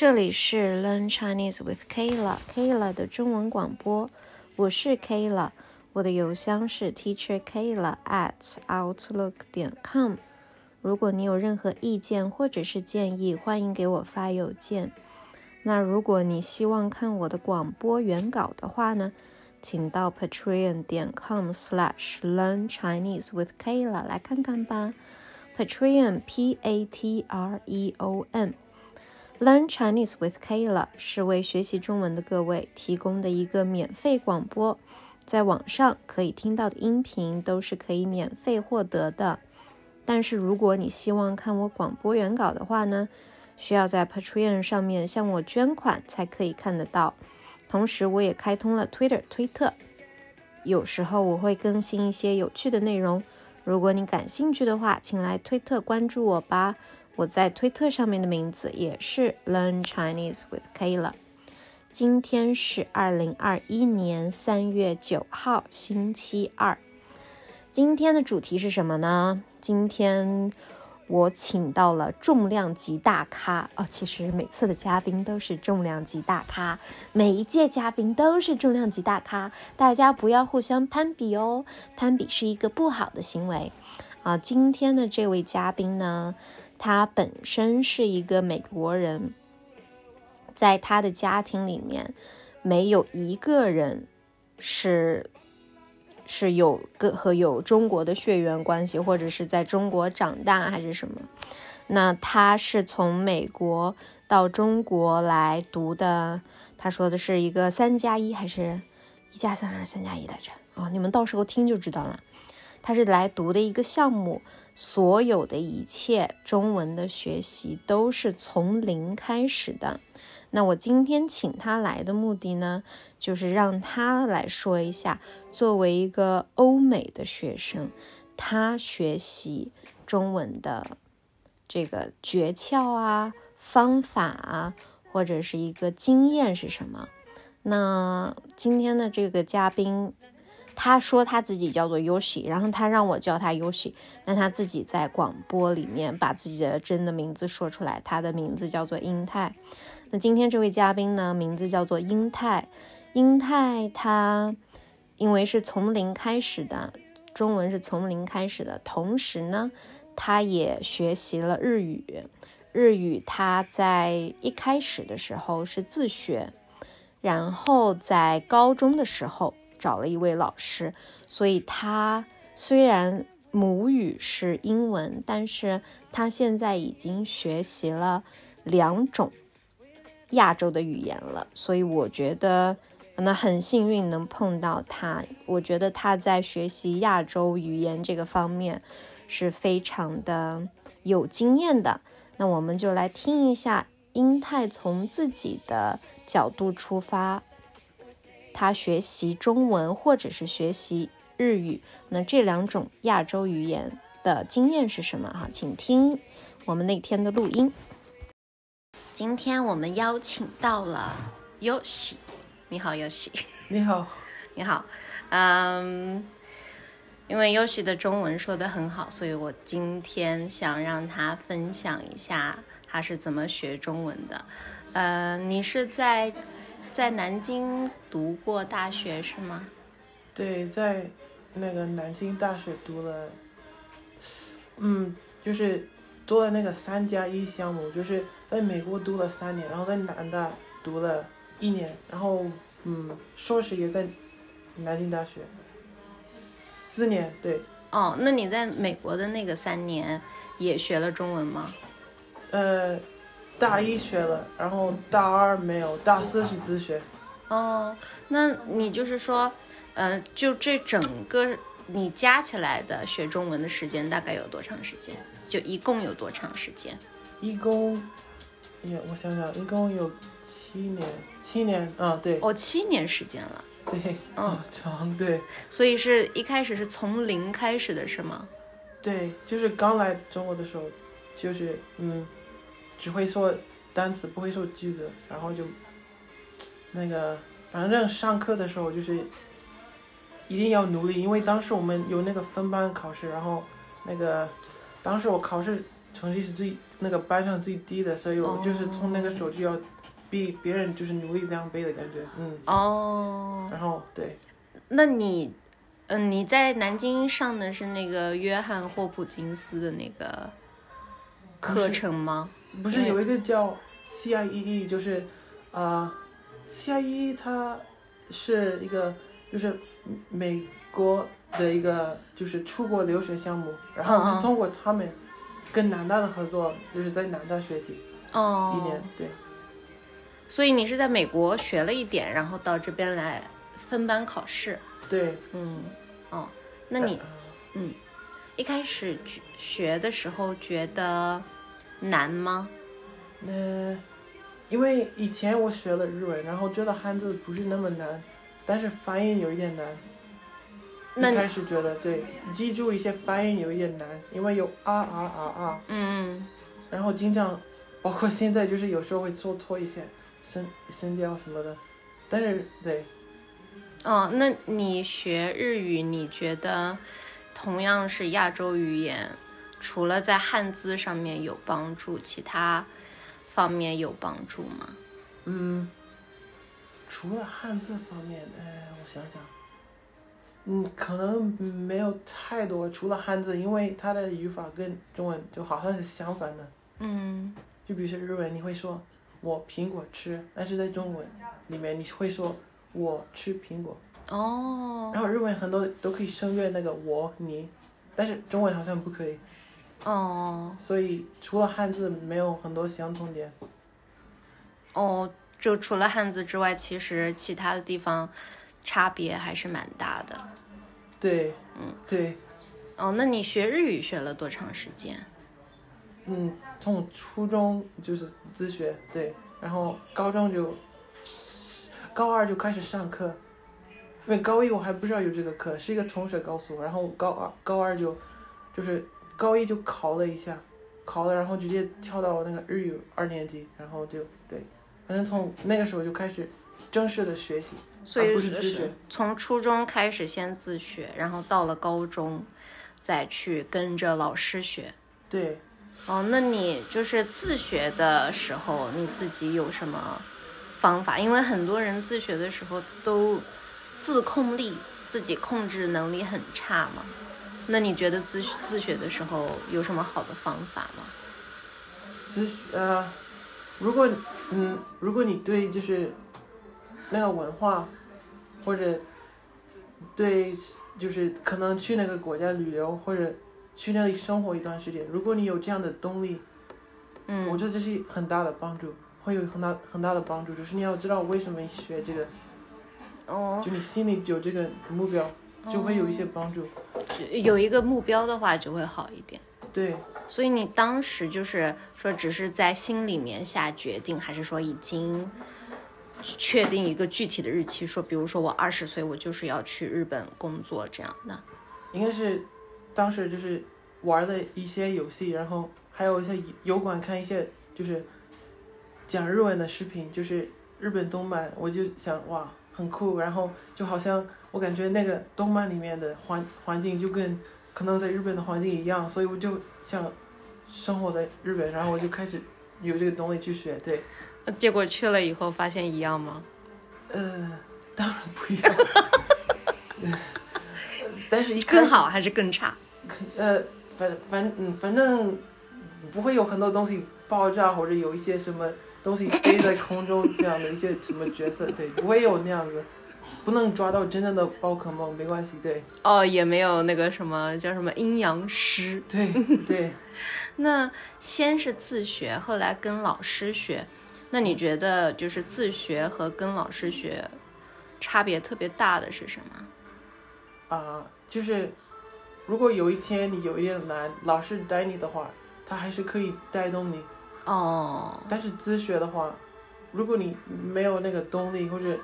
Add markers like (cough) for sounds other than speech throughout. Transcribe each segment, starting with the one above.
这里是 Learn Chinese with Kayla，Kayla 的中文广播，我是 Kayla，我的邮箱是 Teacher Kayla at outlook 点 com。如果你有任何意见或者是建议，欢迎给我发邮件。那如果你希望看我的广播原稿的话呢，请到 Patreon 点 com slash learn Chinese with Kayla 来看看吧。Patreon P A T R E O N Learn Chinese with Kayla 是为学习中文的各位提供的一个免费广播，在网上可以听到的音频都是可以免费获得的。但是如果你希望看我广播原稿的话呢，需要在 Patreon 上面向我捐款才可以看得到。同时，我也开通了 Twitter 推特，有时候我会更新一些有趣的内容。如果你感兴趣的话，请来推特关注我吧。我在推特上面的名字也是 Learn Chinese with Kayla。今天是二零二一年三月九号，星期二。今天的主题是什么呢？今天我请到了重量级大咖哦。其实每次的嘉宾都是重量级大咖，每一届嘉宾都是重量级大咖。大家不要互相攀比哦，攀比是一个不好的行为啊。今天的这位嘉宾呢，他本身是一个美国人，在他的家庭里面没有一个人是。是有个和有中国的血缘关系，或者是在中国长大还是什么？那他是从美国到中国来读的。他说的是一个三加一还是一加三还是三加一来着？啊，你们到时候听就知道了。他是来读的一个项目，所有的一切中文的学习都是从零开始的。那我今天请他来的目的呢，就是让他来说一下，作为一个欧美的学生，他学习中文的这个诀窍啊、方法啊，或者是一个经验是什么？那今天的这个嘉宾，他说他自己叫做 Yoshi，然后他让我叫他 Yoshi，那他自己在广播里面把自己的真的名字说出来，他的名字叫做英泰。那今天这位嘉宾呢，名字叫做英泰。英泰他因为是从零开始的，中文是从零开始的，同时呢，他也学习了日语。日语他在一开始的时候是自学，然后在高中的时候找了一位老师，所以他虽然母语是英文，但是他现在已经学习了两种。亚洲的语言了，所以我觉得那很幸运能碰到他。我觉得他在学习亚洲语言这个方面是非常的有经验的。那我们就来听一下英泰从自己的角度出发，他学习中文或者是学习日语，那这两种亚洲语言的经验是什么？哈，请听我们那天的录音。今天我们邀请到了 Yoshi，你好，Yoshi。你好，(laughs) 你好。嗯，因为 Yoshi 的中文说的很好，所以我今天想让他分享一下他是怎么学中文的。呃，你是在在南京读过大学是吗？对，在那个南京大学读了，嗯，就是。做了那个三加一项目，就是在美国读了三年，然后在南大读了一年，然后嗯，硕士也在南京大学四年，对。哦，那你在美国的那个三年也学了中文吗？呃，大一学了，然后大二没有，大四是自学。哦，那你就是说，嗯，就这整个你加起来的学中文的时间大概有多长时间？就一共有多长时间？一共，也我想想，一共有七年，七年，啊，对，哦，七年时间了，对，嗯，长，对，所以是一开始是从零开始的，是吗？对，就是刚来中国的时候，就是嗯，只会说单词，不会说句子，然后就 (tsk) 那个，反正上课的时候就是一定要努力，因为当时我们有那个分班考试，然后那个。当时我考试成绩是最那个班上最低的，所以我就是从那个时候就要比别人就是努力两倍的感觉，嗯，哦，然后对，那你，嗯、你在南京上的是那个约翰霍普金斯的那个课程吗？对。不是有一个叫 CIEE，就是啊、CIEE 它是一个就是美国的一个就是出国留学项目，然后通过他们跟南大的合作，就是在南大学习哦，一年，对。所以你是在美国学了一点，然后到这边来分班考试。对，嗯，哦，那你嗯一开始学学的时候觉得难吗？那因为以前我学了日文，然后觉得汉字不是那么难，但是发音有一点难。那开始觉得对，记住一些发音有一点难，因为有啊啊啊啊，嗯，然后经常，包括现在就是有时候会说错一些声声调什么的，但是对，哦，那你学日语，你觉得同样是亚洲语言，除了在汉字上面有帮助，其他方面有帮助吗？嗯，除了汉字方面，哎，我想想，嗯，可能没有太多，除了汉字，因为它的语法跟中文就好像是相反的。嗯，就比如说日文，你会说我苹果吃，但是在中文里面你会说我吃苹果。哦，然后日文很多都可以省略那个我你，但是中文好像不可以，哦，所以除了汉字没有很多相同点。哦，就除了汉字之外，其实其他的地方差别还是蛮大的。对，嗯，对，哦，那你学日语学了多长时间？嗯，从初中就是自学，对，然后高中就高二就开始上课，因为高一我还不知道有这个课，是一个同学告诉我，然后高二高二就就是高一就考了一下，考了，然后直接跳到那个日语二年级，然后就对，反正从那个时候就开始正式的学习，所以而不是自学。从初中开始先自学，然后到了高中再去跟着老师学。对，哦，那你就是自学的时候，你自己有什么方法？因为很多人自学的时候都自控力、自己控制能力很差嘛。那你觉得自自学的时候有什么好的方法吗？自学呃，如果嗯，如果你对就是那个文化，或者对就是可能去那个国家旅游，或者去那里生活一段时间，如果你有这样的动力，嗯我嗯觉得这是很大的帮助，会有很大很大的帮助。就是你要知道为什么你学这个，哦，就你心里有这个目标，就会有一些帮助。有一个目标的话就会好一点。对，所以你当时就是说，只是在心里面下决定，还是说已经确定一个具体的日期？说，比如说我二十岁，我就是要去日本工作这样的。应该是当时就是玩的一些游戏，然后还有一些油管看一些就是讲日文的视频，就是日本动漫，我就想哇很酷，然后就好像我感觉那个动漫里面的环环境就跟可能在日本的环境一样，所以我就想生活在日本，然后我就开始有这个动力去学，对，结果去了以后发现一样吗？呃，当然不一样，(laughs) 但是一更好还是更差？呃，反反嗯，反正不会有很多东西爆炸，或者有一些什么东西飞在空中这样的一些什么角色，对，不会有那样子，不能抓到真正的宝可梦，没关系，对，哦，也没有那个什么叫什么阴阳师。对对，那先是自学，后来跟老师学。那你觉得就是自学和跟老师学差别特别大的是什么？啊、就是如果有一天你有一点难，老师带你的话，他还是可以带动你，哦，但是自学的话，如果你没有那个动力，或者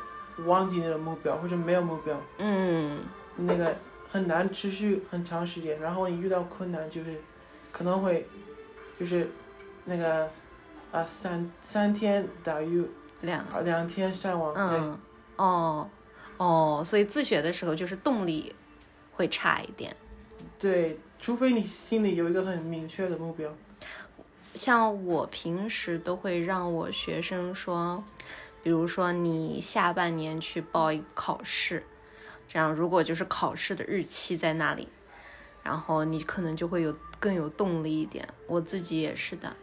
忘记你的目标，或者没有目标，嗯，那个很难持续很长时间，然后你遇到困难就是可能会就是那个啊三三天打鱼两啊两天上网，嗯，哦，哦，所以自学的时候就是动力会差一点。对对，除非你心里有一个很明确的目标，像我平时都会让我学生说，比如说你下半年去报一个考试，这样如果就是考试的日期在那里，然后你可能就会有更有动力一点。我自己也是的，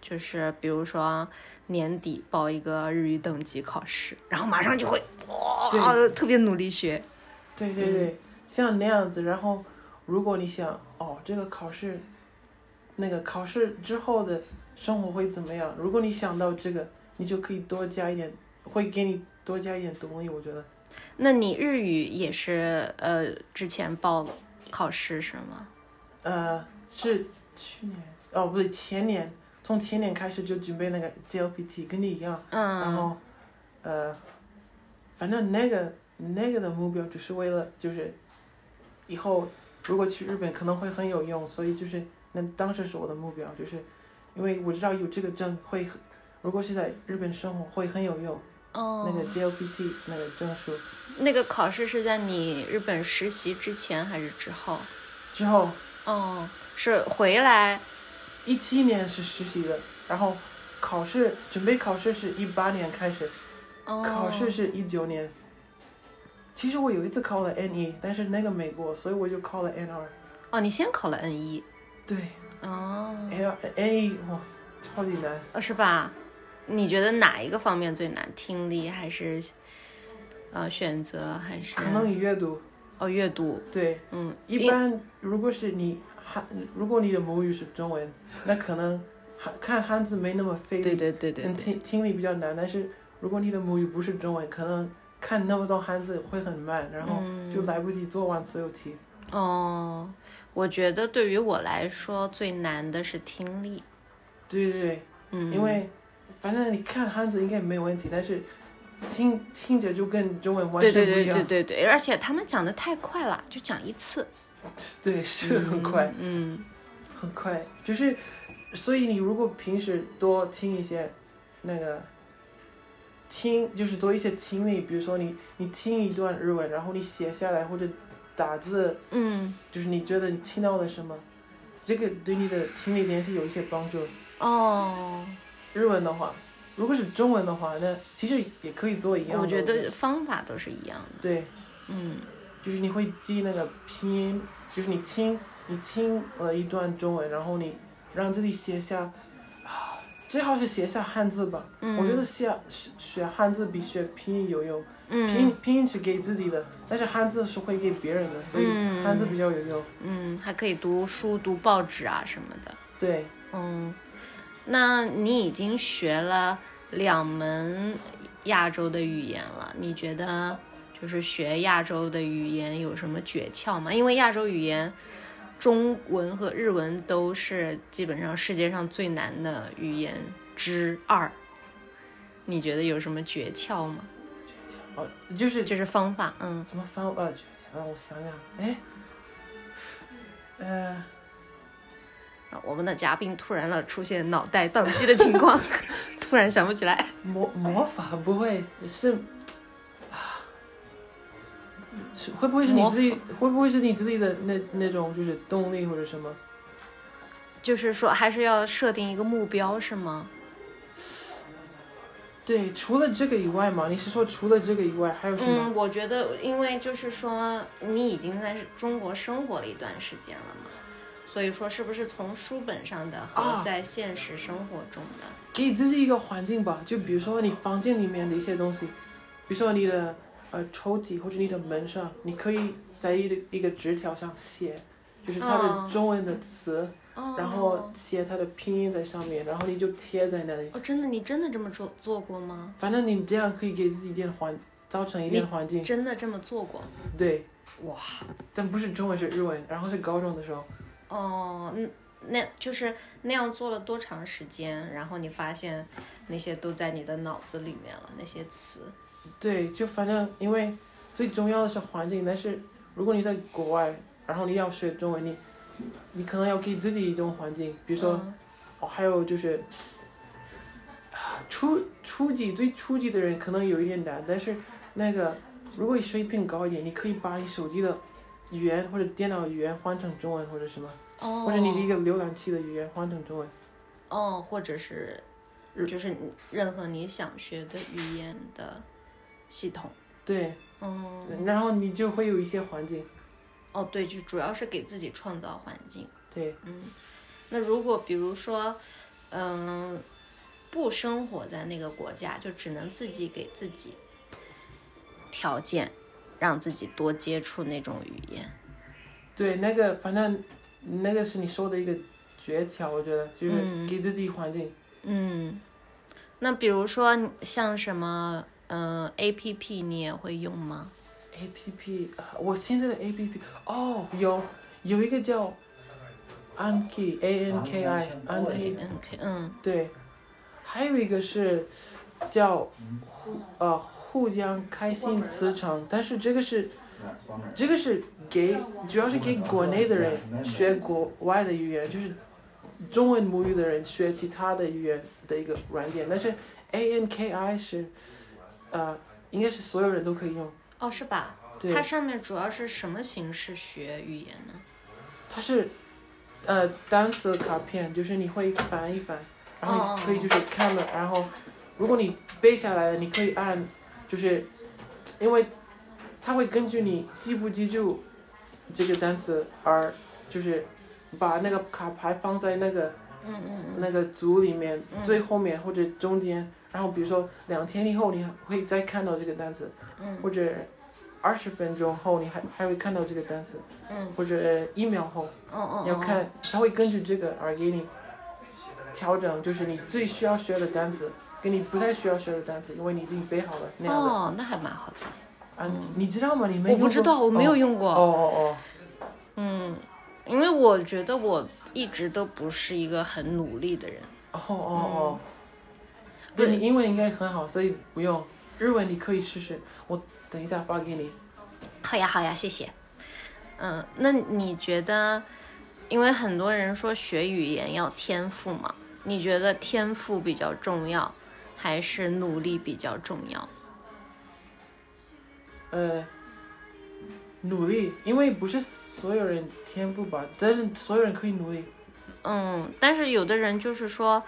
就是比如说年底报一个日语等级考试，然后马上就会哇对特别努力学。对对对，像那样子。然后，如果你想哦，这个考试，那个考试之后的生活会怎么样？如果你想到这个，你就可以多加一点，会给你多加一点动力。我觉得，那你日语也是呃之前报考试是吗？呃，是去年哦，不对，前年，从前年开始就准备那个 JLPT，跟你一样。嗯然嗯后，呃，反正那个那个的目标只是为了就是，以后如果去日本可能会很有用，所以就是那当时是我的目标，就是因为我知道有这个证会，如果是在日本生活会很有用，哦，那个 JLPT 那个证书那个考试是在你日本实习之前还是之后？之后哦，是回来一七年是实习的，然后考试准备考试是一八年开始，哦，考试是一九年。其实我有一次考了 N 一，但是那个没过，所以我就考了 N 二。哦，你先考了 N 一对哦一哇，超级难。哦是吧？你觉得哪一个方面最难？听力还是呃选择还是可能阅读，哦阅读？对，嗯，一般如果是你汉，如果你的母语是中文，那可能汉看汉字没那么费力，对对对对听听力比较难。但是如果你的母语不是中文，可能看那么多汉字会很慢，然后嗯就来不及做完所有题。哦，我觉得对于我来说最难的是听力，对对对，嗯，因为反正你看汉字应该没有问题，但是听听着就跟中文完全不一样。对对对，而且他们讲的太快了，就讲一次，(laughs) 对是很快。嗯，很快，就是，所以你如果平时多听一些，那个，听就是多一些听力，比如说你你听一段日文，然后你写下来或者打字，嗯。就是你觉得你听到了什么，这个对你的听力联系有一些帮助。哦，日文的话，如果是中文的话，那其实也可以做一样的。我觉得方法都是一样的，对，嗯。就是你会记那个拼音，就是你听你听了一段中文，然后你让自己写下，啊，最好是写下汉字吧。嗯，我觉得写学学汉字比学拼音有用，拼拼音是给自己的，但是汉字是会给别人的，所以嗯汉字比较有用。嗯，还可以读书、读报纸啊什么的，对，嗯，那你已经学了两门亚洲的语言了，你觉得就是学亚洲的语言有什么诀窍吗？因为亚洲语言，中文和日文都是基本上世界上最难的语言之二，你觉得有什么诀窍吗？哦，就是就是方法，嗯，什么方法？让我想想，哎，呃，我们的嘉宾突然了出现脑袋宕机的情况，(laughs) 突然想不起来。魔魔法不会是啊，是会不会是你自己？会不会是你自己的那那种就是动力或者什么？就是说，还是要设定一个目标，是吗？对，除了这个以外嘛，你是说除了这个以外还有什么？嗯，我觉得，因为就是说，你已经在中国生活了一段时间了嘛，所以说，是不是从书本上的和啊在现实生活中的，给自己一个环境吧，就比如说你房间里面的一些东西，比如说你的呃抽屉或者你的门上，你可以在一个一个纸条上写，就是它的哦中文的词，哦然后写它的拼音在上面，然后你就贴在那里。哦，真的，你真的这么做做过吗？反正你这样可以给自己一点环，造成一点环境。真的这么做过？对，哇，但不是中文是日文，然后是高中的时候，哦，嗯，那就是那样做了多长时间？然后你发现那些都在你的脑子里面了，那些词。对，就反正因为最重要的是环境，但是如果你在国外，然后你要学中文，你你可能要给自己一种环境，比如说。嗯哦，还有就是，啊初初级最初级的人可能有一点难，但是那个如果你水平高一点，你可以把你手机的语言或者电脑语言换成中文或者什么，哦，或者你的一个浏览器的语言换成中文。哦，或者是就是任何你想学的语言的系统。对，嗯，然后你就会有一些环境。哦，对，就主要是给自己创造环境。对，嗯，那如果比如说，嗯，不生活在那个国家，就只能自己给自己条件，让自己多接触那种语言。对，那个反正那个是你说的一个诀窍，我觉得就是嗯给自己环境。嗯，那比如说像什么，嗯、A P P 你也会用吗？A P P，我现在的 A P P 哦，有有一个叫 Anki A N K I Anki，嗯，K，嗯。对，还有一个是叫互呃互相开心磁场，但是这个是这个是给主要是给国内的人学国外的语言，就是中文母语的人学其他的语言的一个软件，但是 A N K I 是呃应该是所有人都可以用，哦，是吧？对。它上面主要是什么形式学语言呢？它是，呃，单词卡片，就是你会翻一翻，然后可以就是看了，然后如果你背下来了，你可以按，就是，因为它会根据你记不记住这个单词而就是把那个卡牌放在那个嗯嗯那个组里面嗯最后面或者中间，然后比如说两天以后你会再看到这个单词，嗯或者二十分钟后你还还会看到这个单词，嗯或者一秒后。嗯嗯，要看，它会根据这个而给你调整，就是你最需要学的单词，跟你不太需要学的单词，因为你已经背好了那样的。哦，那还蛮好的。啊，你知道吗？你没我不知道，我没有用过。哦哦哦嗯，因为我觉得我一直都不是一个很努力的人。哦哦哦哦。对你英文应该很好，所以不用。日文你可以试试，我等一下发给你。好呀，好呀，谢谢。嗯，那你觉得，因为很多人说学语言要天赋嘛，你觉得天赋比较重要，还是努力比较重要？呃，努力，因为不是所有人天赋吧，但是所有人可以努力。嗯，但是有的人就是说，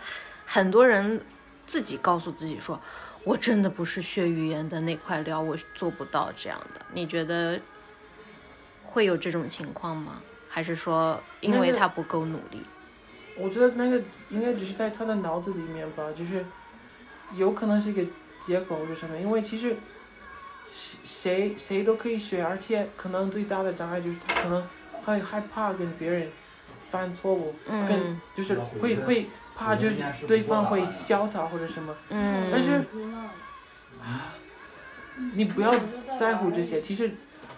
很多人自己告诉自己说，我真的不是学语言的那块料，我做不到这样的。你觉得会有这种情况吗？还是说因为他不够努力？我觉得那个应该只是在他的脑子里面吧，就是有可能是一个借口或者什么，因为其实谁谁谁都可以学，而且可能最大的障碍就是他可能会害怕跟别人犯错误，跟嗯就是会会怕就是对方会笑他或者什么，嗯，但是啊你不要在乎这些，其实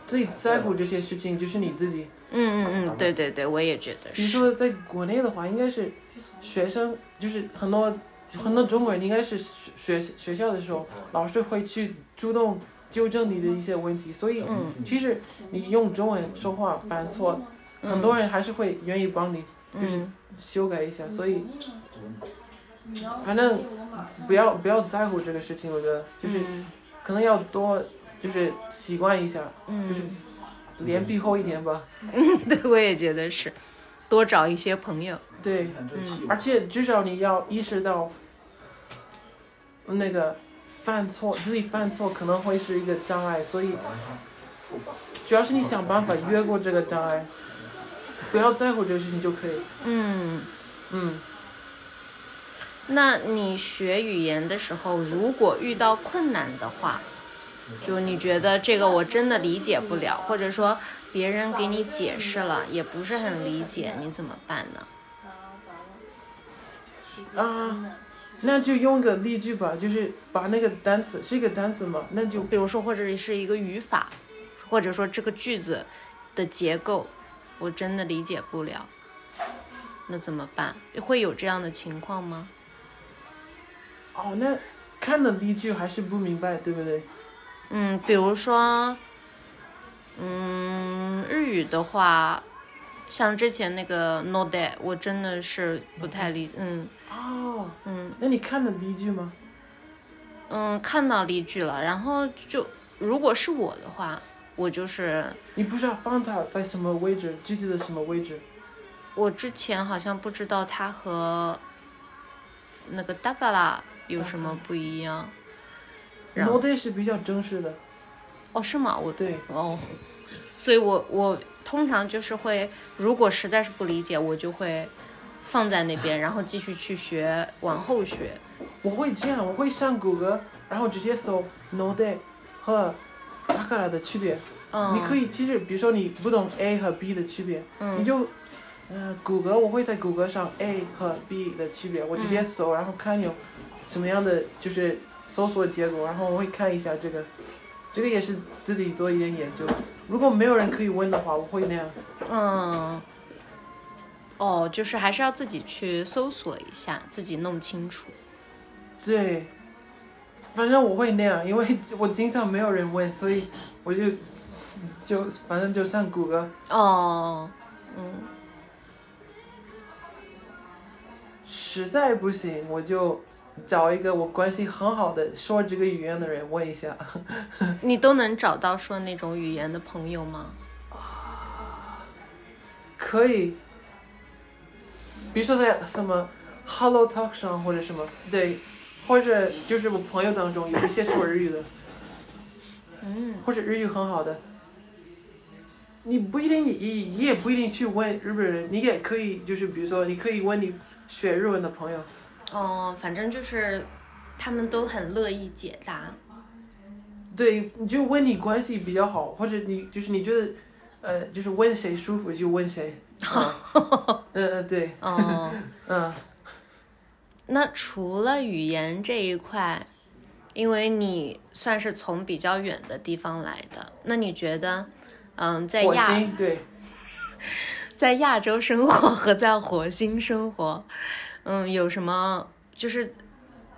最在乎这些事情就是你自己。嗯嗯嗯，对对对，我也觉得是。比如说，在国内的话，应该是学生，就是很多很多中国人，应该是学学校的时候，老师会去主动纠正你的一些问题，所以嗯其实你用中文说话犯错，很多人还是会愿意帮你就是嗯修改一下，所以反正不要不要在乎这个事情，我觉得就是嗯可能要多就是习惯一下，就是嗯，脸皮厚一点吧，(laughs) 对，我也觉得是，多找一些朋友。对。嗯而且至少你要意识到，那个犯错自己犯错可能会是一个障碍，所以主要是你想办法越过这个障碍，不要在乎这个事情就可以。嗯，嗯，那你学语言的时候，如果遇到困难的话，就你觉得这个我真的理解不了，或者说别人给你解释了也不是很理解，你怎么办呢？啊，那就用个例句吧，就是把那个单词是一个单词嘛，那就比如说，或者是一个语法，或者说这个句子的结构，我真的理解不了，那怎么办？会有这样的情况吗？哦，那看了例句还是不明白，对不对？嗯，比如说，嗯，日语的话，像之前那个 no day，我真的是不太理，嗯哦，嗯那你看了例句吗？嗯，看到例句了，然后就如果是我的话，我就是你不知道放它在什么位置，具体的什么位置？我之前好像不知道它和那个达嘎拉有什么不一样？然后是比较正式的，哦，是吗？我对，哦，所以我我通常就是会，如果实在是不理解，我就会放在那边，然后继续去学，往后学。我会这样，我会上谷歌，然后直接搜 no day 和 dakara 的区别。嗯，你可以其实，比如说你不懂 A 和 B 的区别，嗯你就，呃，谷歌我会在谷歌上 A 和 B 的区别，我直嗯接搜，然后看有什么样的就是搜索结果，然后我会看一下这个，这个也是自己做一点研究。如果没有人可以问的话，我会那样。嗯，哦，就是还是要自己去搜索一下，自己弄清楚。对，反正我会那样，因为我经常没有人问，所以我就就反正就上谷歌。哦，嗯，实在不行，我就找一个我关系很好的说这个语言的人问一下。(laughs) 你都能找到说那种语言的朋友吗？可以，比如说在什么 Hello Talk 上或者什么，对，或者就是我朋友当中有一些说日语的，嗯，或者日语很好的，你不一定你你也不一定去问日本人，你也可以就是比如说你可以问你学日文的朋友，哦，反正就是他们都很乐意解答。对，你就问你关系比较好，或者你就是你觉得，呃，就是问谁舒服就问谁。(laughs) 嗯嗯嗯，对，哦，嗯，那除了语言这一块，因为你算是从比较远的地方来的，那你觉得，嗯，在亚对，(laughs) 在亚洲生活和在火星生活，嗯，有什么就是，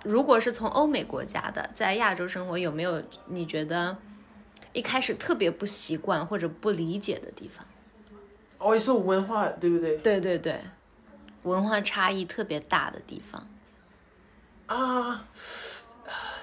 如果是从欧美国家的，在亚洲生活，有没有你觉得一开始特别不习惯或者不理解的地方？哦，你说文化对不对？对对对，文化差异特别大的地方。啊，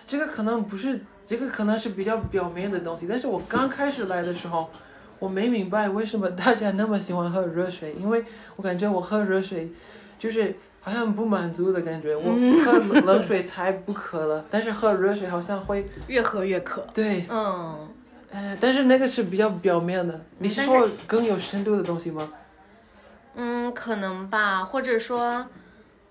这个可能不是，这个可能是比较表面的东西。但是我刚开始来的时候，我没明白为什么大家那么喜欢喝热水，因为我感觉我喝热水，就是好像不满足的感觉。我喝冷水才不渴了，(laughs) 但是喝热水好像会越喝越渴。对，嗯，呃，但是那个是比较表面的。你是说更有深度的东西吗？嗯，可能吧，或者说，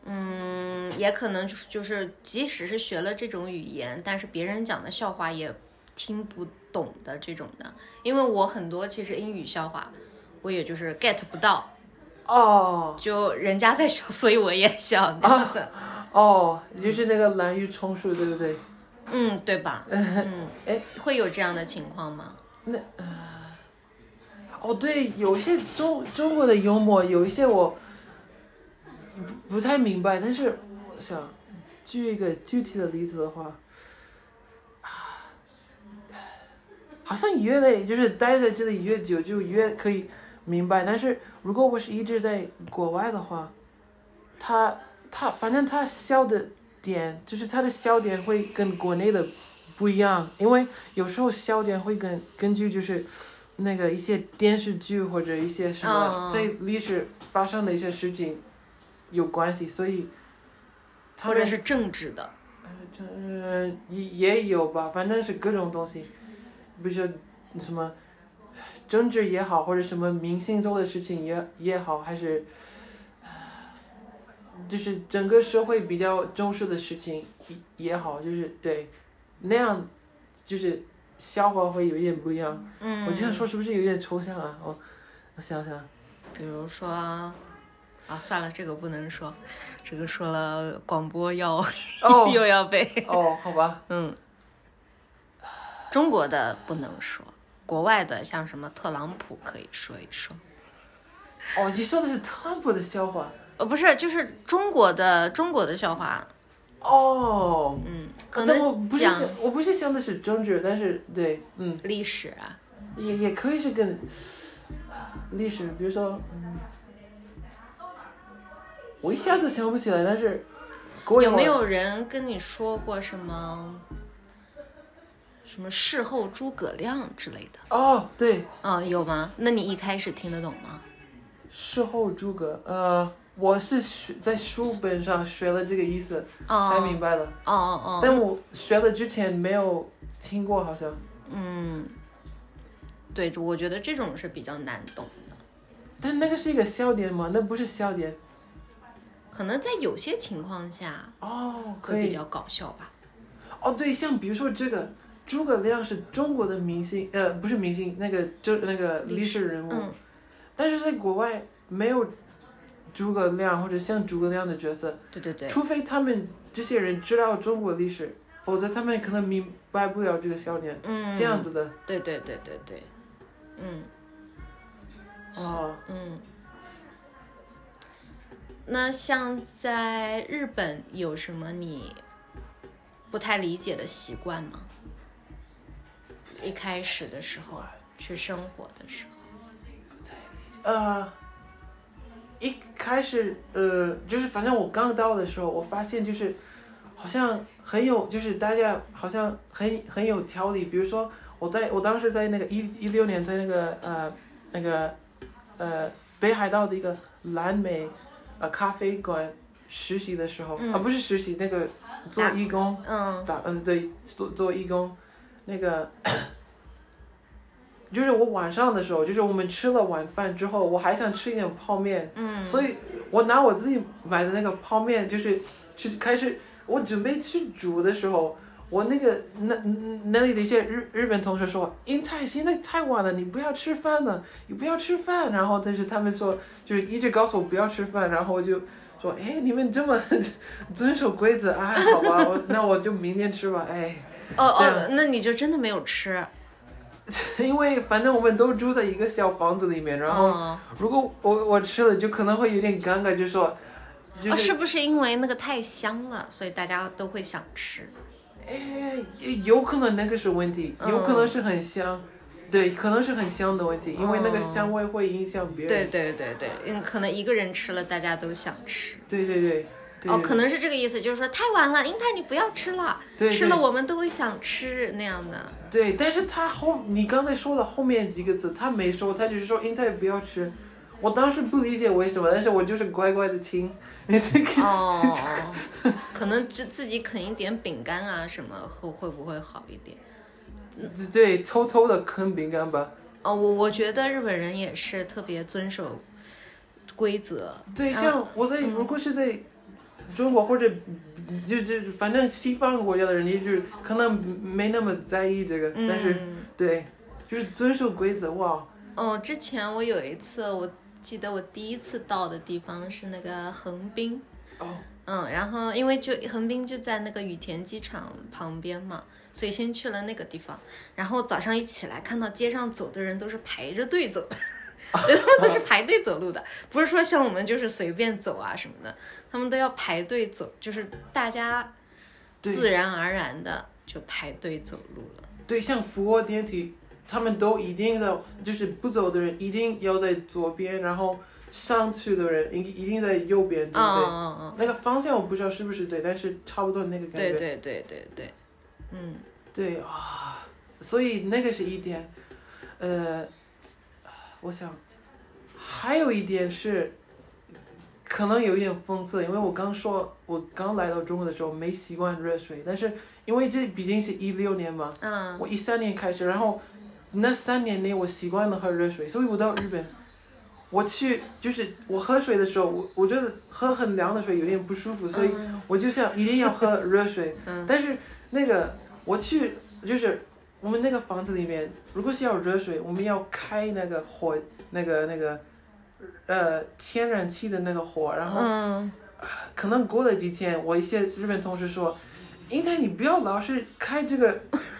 嗯，也可能就是就是，即使是学了这种语言，但是别人讲的笑话也听不懂的这种的，因为我很多其实英语笑话，我也就是 get 不到，哦就人家在笑，所以我也笑哦，就是那个滥竽充数，对不对？嗯，对吧？嗯，哎，会有这样的情况吗？那哦，对，有一些中中国的幽默，有一些我不不太明白，但是我想举一个具体的例子的话，啊 (sighs) 好像越累就是待在这里越久，就越可以明白。但是如果我是一直在国外的话，他他反正他笑的点，就是他的笑点会跟国内的不一样，因为有时候笑点会跟根据就是。那个一些电视剧或者一些什么嗯在历史发生的一些事情有关系，所以他或者是政治的？这呃也也有吧，反正是各种东西，比如说什么政治也好，或者什么明星做的事情也也好，还是就是整个社会比较重视的事情也也好，就是对那样就是笑话会有一点不一样。嗯，我这样说是不是有点抽象啊？我我想想，比如说，啊，算了，这个不能说，这个说了广播要、哦。(laughs) 又要被，哦，好吧，嗯，中国的不能说，国外的像什么特朗普可以说一说，哦，你说的是特朗普的笑话。呃，不是，就是中国的中国的笑话，哦，嗯，可能我不是想，我不是想的是政治，但是对，嗯，历史啊，也也可以是跟历史，比如说，嗯，我一下子想不起来，但是有没有人跟你说过什么？什么事后诸葛亮之类的，哦，对，啊、有吗？那你一开始听得懂吗？事后诸葛，呃，我是学在书本上学了这个意思哦才明白了，哦哦哦，但我学了之前没有听过，好像。嗯，对，我觉得这种是比较难懂的，但那个是一个笑点吗？那不是笑点可能在有些情况下哦，可以会比较搞笑吧。哦，对，像比如说这个诸葛亮是中国的明星，呃，不是明星，那个就那个历史人物，嗯。但是在国外没有诸葛亮或者像诸葛亮的角色，对对对，除非他们这些人知道中国历史，否则他们可能明白不了这个笑点，嗯，这样子的。对对对对对，嗯。哦，嗯。那像在日本有什么你不太理解的习惯吗？一开始的时候去生活的时候，呃，一开始呃，就是反正我刚到的时候，我发现就是好像很有，就是大家好像很很有条理。比如说我在我当时在那个一一六年在那个呃那个呃北海道的一个蓝莓呃咖啡馆实习的时候，嗯啊不是实习，那个做义工。嗯打嗯对做做义工，那个就是我晚上的时候，就是我们吃了晚饭之后，我还想吃一点泡面，嗯，所以我拿我自己买的那个泡面，就是去开始我准备去煮的时候。我那个那那里的一些日日本同学说，英太现在太晚了，你不要吃饭了，你不要吃饭。然后但是他们说，就是一直告诉我不要吃饭，然后我就说，哎，你们这么 (laughs) 遵守规则啊？好吧，我那我就明天吃吧。哎，哦哦，那你就真的没有吃，(laughs) 因为反正我们都住在一个小房子里面，然后嗯如果我我吃了，就可能会有点尴尬，就说，就哦，是是不是因为那个太香了，所以大家都会想吃？哎，也有可能那个是问题，嗯有可能是很香，对，可能是很香的问题，因为那个嗯香味会影响别对人。对对对对，嗯，可能一个人吃了，大家都想吃。对对对对。哦，可能是这个意思，就是说太晚了，英泰你不要吃了，对吃了我们都会想吃那样的。对，但是他后你刚才说的后面几个字他没说，他只是说英泰不要吃。我当时不理解为什么，但是我就是乖乖的听。你这个哦，(laughs) 可能就自己啃一点饼干啊什么，会会不会好一点？对偷偷的啃饼干吧。哦，我我觉得日本人也是特别遵守规则。对，像我在嗯如果是在中国或者就就反正西方国家的人，也就是可能没那么在意这个，但是嗯，对，就是遵守规则哇。哦，之前我有一次，我记得我第一次到的地方是那个横滨。哦，嗯，然后因为就横滨就在那个羽田机场旁边嘛，所以先去了那个地方。然后早上一起来，看到街上走的人都是排着队走的，对他们都是排队走路的，不是说像我们就是随便走啊什么的，他们都要排队走，就是大家自然而然的就排队走路了。对，像扶我电梯，他们都一定的，就是不走的人一定要在左边，然后上去的人一一定在右边，对不对？嗯嗯嗯，那个方向我不知道是不是对，但是差不多那个感觉。对对对对对，嗯对啊，所以那个是一点，呃，我想还有一点是，可能有一点讽刺，因为我刚说我刚来到中国的时候没习惯热水，但是因为这毕竟是一六年嘛，嗯我一三年开始，然后那三年内我习惯了喝热水，所以我到日本。我去就是我喝水的时候，我我觉得喝很凉的水有点不舒服，所以嗯我就想一定要喝热水。嗯但是那个我去就是我们那个房子里面，如果是要热水，我们要开那个火，那个那个呃天然气的那个火，然后嗯可能过了几天，我一些日本同事说。英泰，你不要老是开这个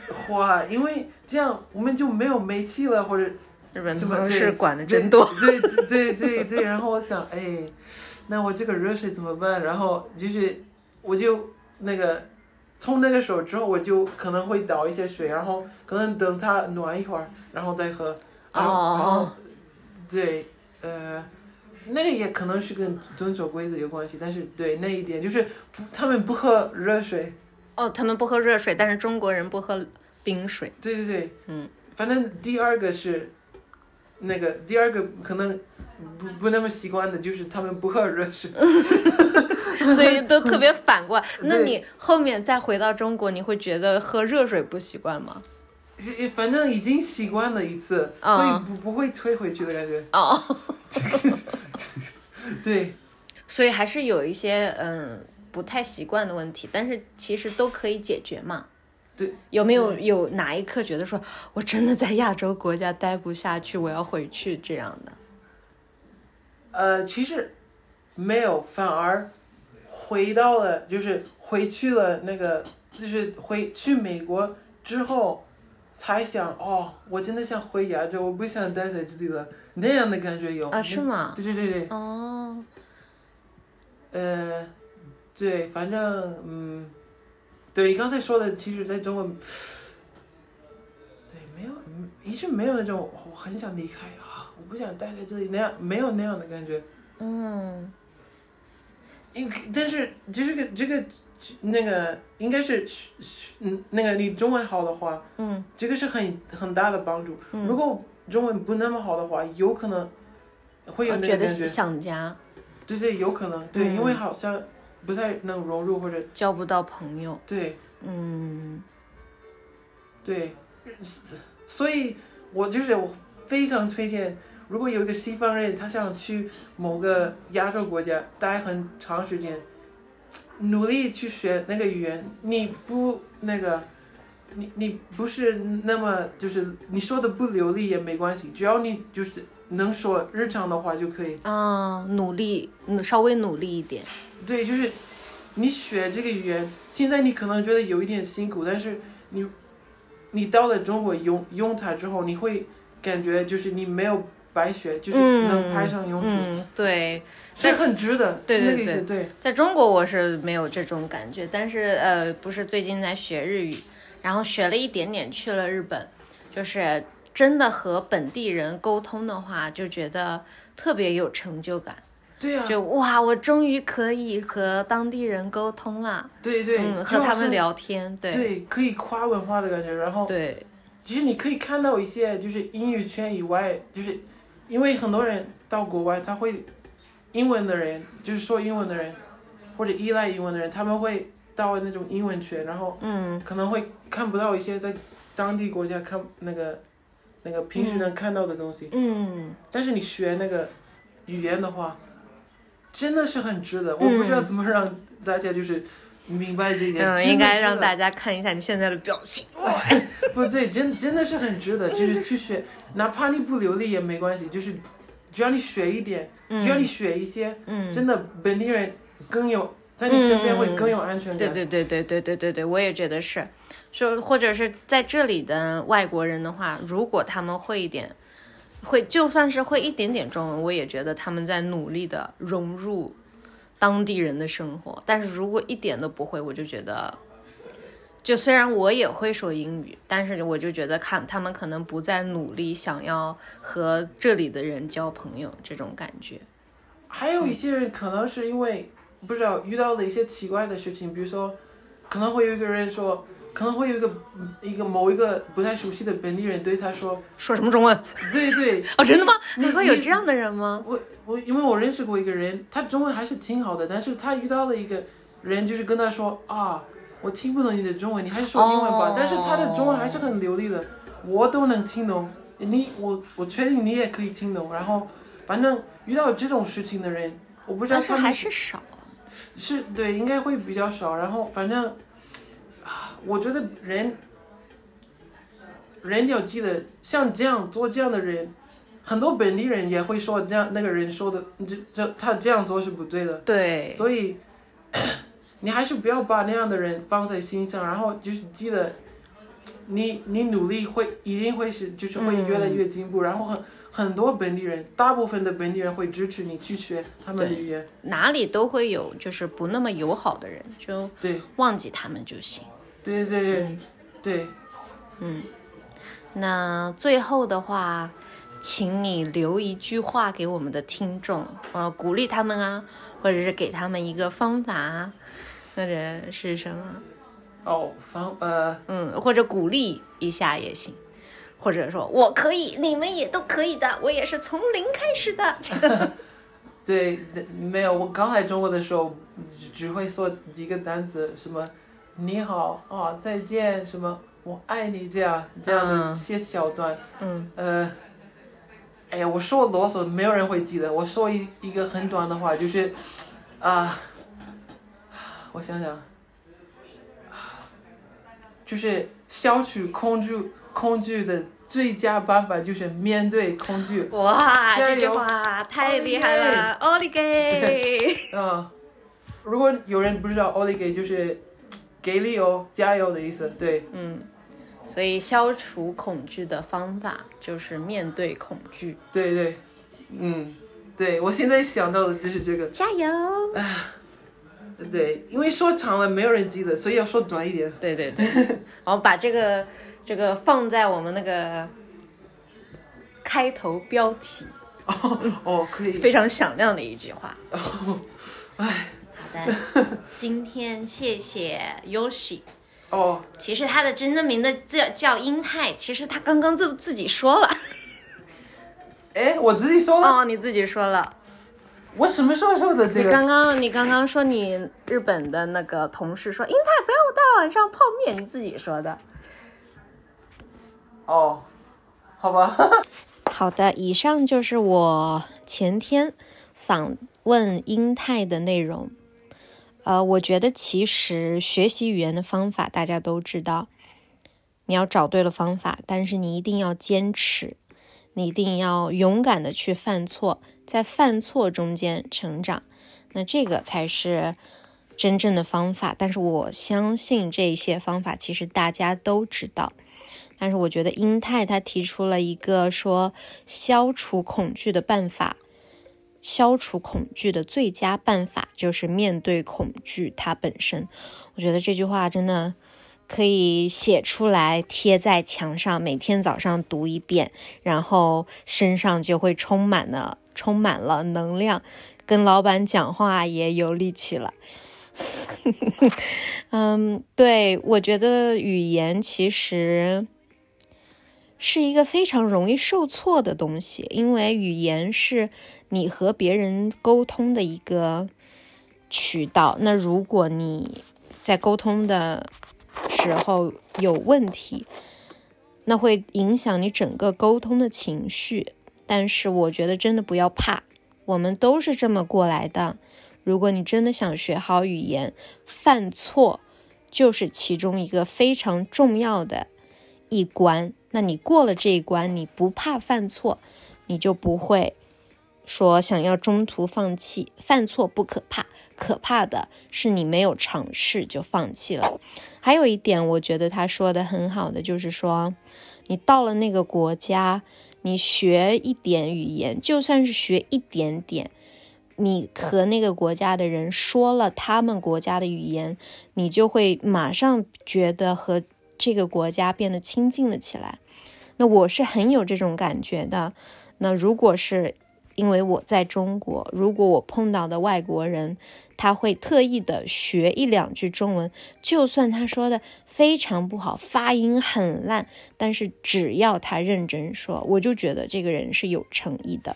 火啊，因为这样我们就没有煤气了，或者日本同事管的真多。对对对对对，然后我想，哎，那我这个热水怎么办？然后就是我就那个从那个时候之后，我就可能会倒一些水，然后可能等它暖一会儿，然后再喝。然后然后哦，对，呃，那个也可能是跟遵守规则有关系，但是对那一点就是不，他们不喝热水。哦，他们不喝热水，但是中国人不喝冰水。对对对，嗯，反正第二个是，那个第二个可能不不那么习惯的就是他们不喝热水。(laughs) 所以都特别反过来。(laughs) 那你后面再回到中国，你会觉得喝热水不习惯吗？反正已经习惯了一次，嗯所以不不会退回去的感觉。哦，(laughs) 对，所以还是有一些嗯不太习惯的问题，但是其实都可以解决嘛。对，有没有有哪一刻觉得说我真的在亚洲国家待不下去，我要回去这样的？呃，其实没有，反而回到了，就是回去了那个，就是回去美国之后，才想哦，我真的想回亚洲，我不想待在这里了，那样的感觉有啊是吗？对对对对，哦，呃，对，反正嗯，对你刚才说的，其实在中国，对，没有，嗯一直没有那种我很想离开不想待在这里那样，没有那样的感觉。嗯。因为但是这个这个那个应该是嗯那个你中文好的话，嗯。这个是很很大的帮助。嗯。如果中文不那么好的话，有可能会有我觉得那个感觉。想家，对对，有可能。对，嗯。因为好像不太能融入或者交不到朋友。对。嗯。对，所以我就是我非常推荐，如果有一个西方人他想去某个亚洲国家待很长时间，努力去学那个语言，你不那个，你你不是那么就是你说的不流利也没关系，只要你就是能说日常的话就可以。嗯，努力，嗯，稍微努力一点。对，就是你学这个语言，现在你可能觉得有一点辛苦，但是你你到了中国用用它之后，你会感觉就是你没有白学，就是能拍上永久，嗯，对，这很值得，对对对在中国我是没有这种感觉，但是呃，不是最近在学日语，然后学了一点点，去了日本，就是真的和本地人沟通的话，就觉得特别有成就感，对呀、就哇，我终于可以和当地人沟通了，对对，嗯，和他们聊天，对对，可以跨文化的感觉，然后对，其实你可以看到一些就是英语圈以外，就是因为很多人到国外，他会英文的人，就是说英文的人，或者依赖英文的人，他们会到那种英文圈，然后嗯可能会看不到一些在当地国家看那个那个平时能看到的东西。嗯，但是你学那个语言的话，真的是很值得。我不知道怎么让大家就是明白这一点，应该让大家看一下你现在的表情。哇 (laughs) 不对，真真的是很值得，(laughs) 就是去学，哪怕你不流利也没关系，就是只要你学一点，只要你学一些，嗯，真的本地人更有在你身边会更有安全感。对对对对对对对对，我也觉得是，就或者是在这里的外国人的话，如果他们会一点，会就算是会一点点中文，我也觉得他们在努力的融入。当地人的生活。但是如果一点都不会，我就觉得，就虽然我也会说英语，但是我就觉得看他们可能不再努力想要和这里的人交朋友这种感觉。还有一些人可能是因为不知道遇到了一些奇怪的事情，比如说可能会有一个人说，可能会有一个一个某一个不太熟悉的本地人对他说，说什么中文？对对，(laughs) 哦，真的吗？你会有这样的人吗？我我因为我认识过一个人，他中文还是挺好的，但是他遇到了一个人，就是跟他说啊，我听不懂你的中文，你还是说英文吧。哦但是他的中文还是很流利的，我都能听懂。你我我确定你也可以听懂。然后反正遇到这种事情的人，我不知道但是还是少。是对，应该会比较少。然后反正啊，我觉得人人要记得，像这样做这样的人，很多本地人也会说这样那个人说的，这这他这样做是不对的。对，所以 (clears throat) 你还是不要把那样的人放在心上，然后就是记得你你努力会一定会是就是会越来越进步，然后很很多本地人，大部分的本地人会支持你去学他们的语言。哪里都会有就是不那么友好的人，就对忘记他们就行。对对对对、嗯对。那最后的话，请你留一句话给我们的听众，呃，鼓励他们啊，或者是给他们一个方法啊，或者是什么，哦，方呃，嗯，或者鼓励一下也行。或者说我可以，你们也都可以的，我也是从零开始的。(laughs) 对，没有，我刚来中国的时候只只会说几个单词，什么你好啊，再见，什么我爱你这样这样的一些小段。嗯呃，哎呀，我说啰嗦，没有人会记得。我说一一个很短的话，就是啊、我想想，就是消除恐惧恐惧的最佳办法就是面对恐惧。哇，这句话太厉害了，奥利给！(laughs) 嗯，如果有人不知道 l i g 就是给力哦，加油的意思。对，嗯，所以消除恐惧的方法就是面对恐惧，对对，嗯，对我现在想到的就是这个。加油啊！对，因为说长了没有人记得，所以要说短一点。对对对，然后 (laughs) 把这个这个放在我们那个开头标题，哦哦，可以。非常响亮的一句话。哎，今天谢谢 Yoshi。哦，其实他的真正名字叫叫英泰，其实他刚刚自自己说了。(laughs) 哎，我自己说了，哦，你自己说了。我什么时候说的这个你？刚刚你刚刚说你日本的那个同事说英泰不要大晚上泡面，你自己说的。哦，好吧。(laughs) 好的，以上就是我前天访问英泰的内容。呃，我觉得其实学习语言的方法大家都知道，你要找对了方法，但是你一定要坚持，你一定要勇敢的去犯错，在犯错中间成长，那这个才是真正的方法。但是我相信这些方法其实大家都知道。但是我觉得英泰他提出了一个说消除恐惧的办法，消除恐惧的最佳办法就是面对恐惧它本身。我觉得这句话真的可以写出来贴在墙上，每天早上读一遍，然后身上就会充满了充满了能量，跟老板讲话也有力气了。(laughs) 嗯，对，我觉得语言其实。是一个非常容易受挫的东西，因为语言是你和别人沟通的一个渠道。那如果你在沟通的时候有问题，那会影响你整个沟通的情绪。但是我觉得真的不要怕，我们都是这么过来的。如果你真的想学好语言，犯错就是其中一个非常重要的一关。那你过了这一关，你不怕犯错，你就不会说想要中途放弃。犯错不可怕，可怕的是你没有尝试就放弃了。还有一点，我觉得他说的很好的，就是说，你到了那个国家，你学一点语言，就算是学一点点，你和那个国家的人说了他们国家的语言，你就会马上觉得和这个国家变得亲近了起来。那我是很有这种感觉的。那如果是因为我在中国，如果我碰到的外国人，他会特意的学一两句中文，就算他说的非常不好，发音很烂，但是只要他认真说，我就觉得这个人是有诚意的。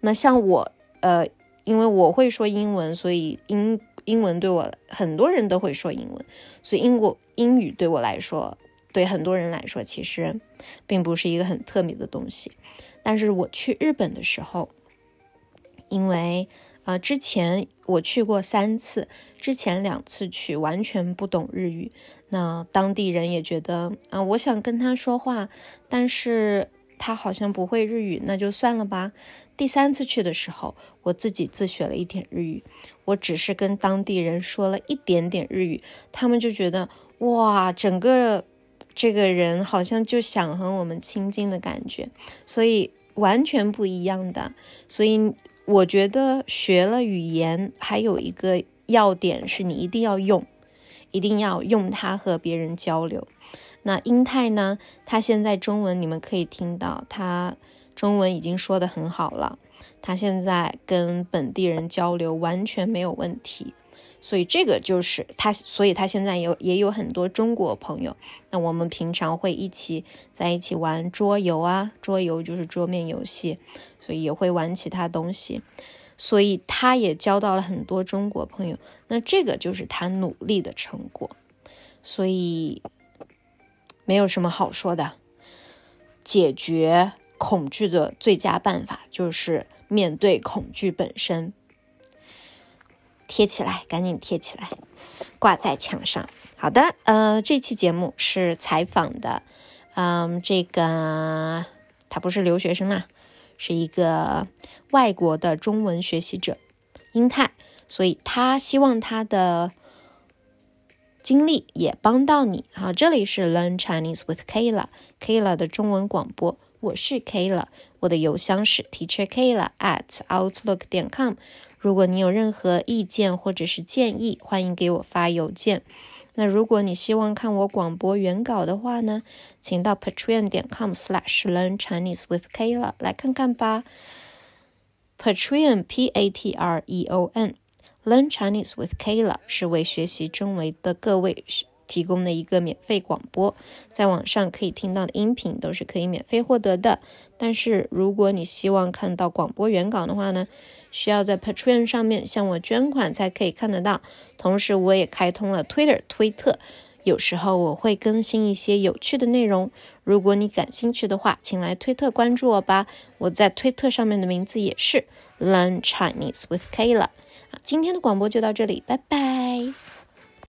那像我，呃，因为我会说英文，所以英英文对我很多人都会说英文，所以英国英语对我来说。对很多人来说，其实并不是一个很特别的东西。但是我去日本的时候，因为呃之前我去过三次，之前两次去完全不懂日语，那当地人也觉得啊、我想跟他说话，但是他好像不会日语，那就算了吧。第三次去的时候，我自己自学了一点日语，我只是跟当地人说了一点点日语，他们就觉得哇，整个。这个人好像就想和我们亲近的感觉，所以完全不一样的。所以我觉得学了语言还有一个要点是你一定要用，一定要用它和别人交流。那英泰呢？他现在中文你们可以听到，他中文已经说得很好了。他现在跟本地人交流完全没有问题。所以这个就是他，所以他现在有也有很多中国朋友。那我们平常会一起在一起玩桌游啊，桌游就是桌面游戏，所以也会玩其他东西。所以他也交到了很多中国朋友。那这个就是他努力的成果。所以没有什么好说的。解决恐惧的最佳办法就是面对恐惧本身。贴起来，赶紧贴起来，挂在墙上。好的，呃，这期节目是采访的，嗯，这个他不是留学生啊，是一个外国的中文学习者，英泰，所以他希望他的经历也帮到你。好，这里是 Learn Chinese with Kayla，Kayla 的中文广播，我是 Kayla，我的邮箱是 Teacher Kayla at outlook 点 com。如果你有任何意见或者是建议，欢迎给我发邮件。那如果你希望看我广播原稿的话呢，请到 patreon 点 com/slash learn Chinese with Kayla 来看看吧。Patreon P A T R E O N learn Chinese with Kayla 是为学习中文的各位。提供的一个免费广播，在网上可以听到的音频都是可以免费获得的。但是如果你希望看到广播原稿的话呢，需要在 Patreon 上面向我捐款才可以看得到。同时，我也开通了 Twitter 推特，有时候我会更新一些有趣的内容。如果你感兴趣的话，请来推特关注我吧。我在推特上面的名字也是 Learn Chinese with Kayla。今天的广播就到这里，拜拜。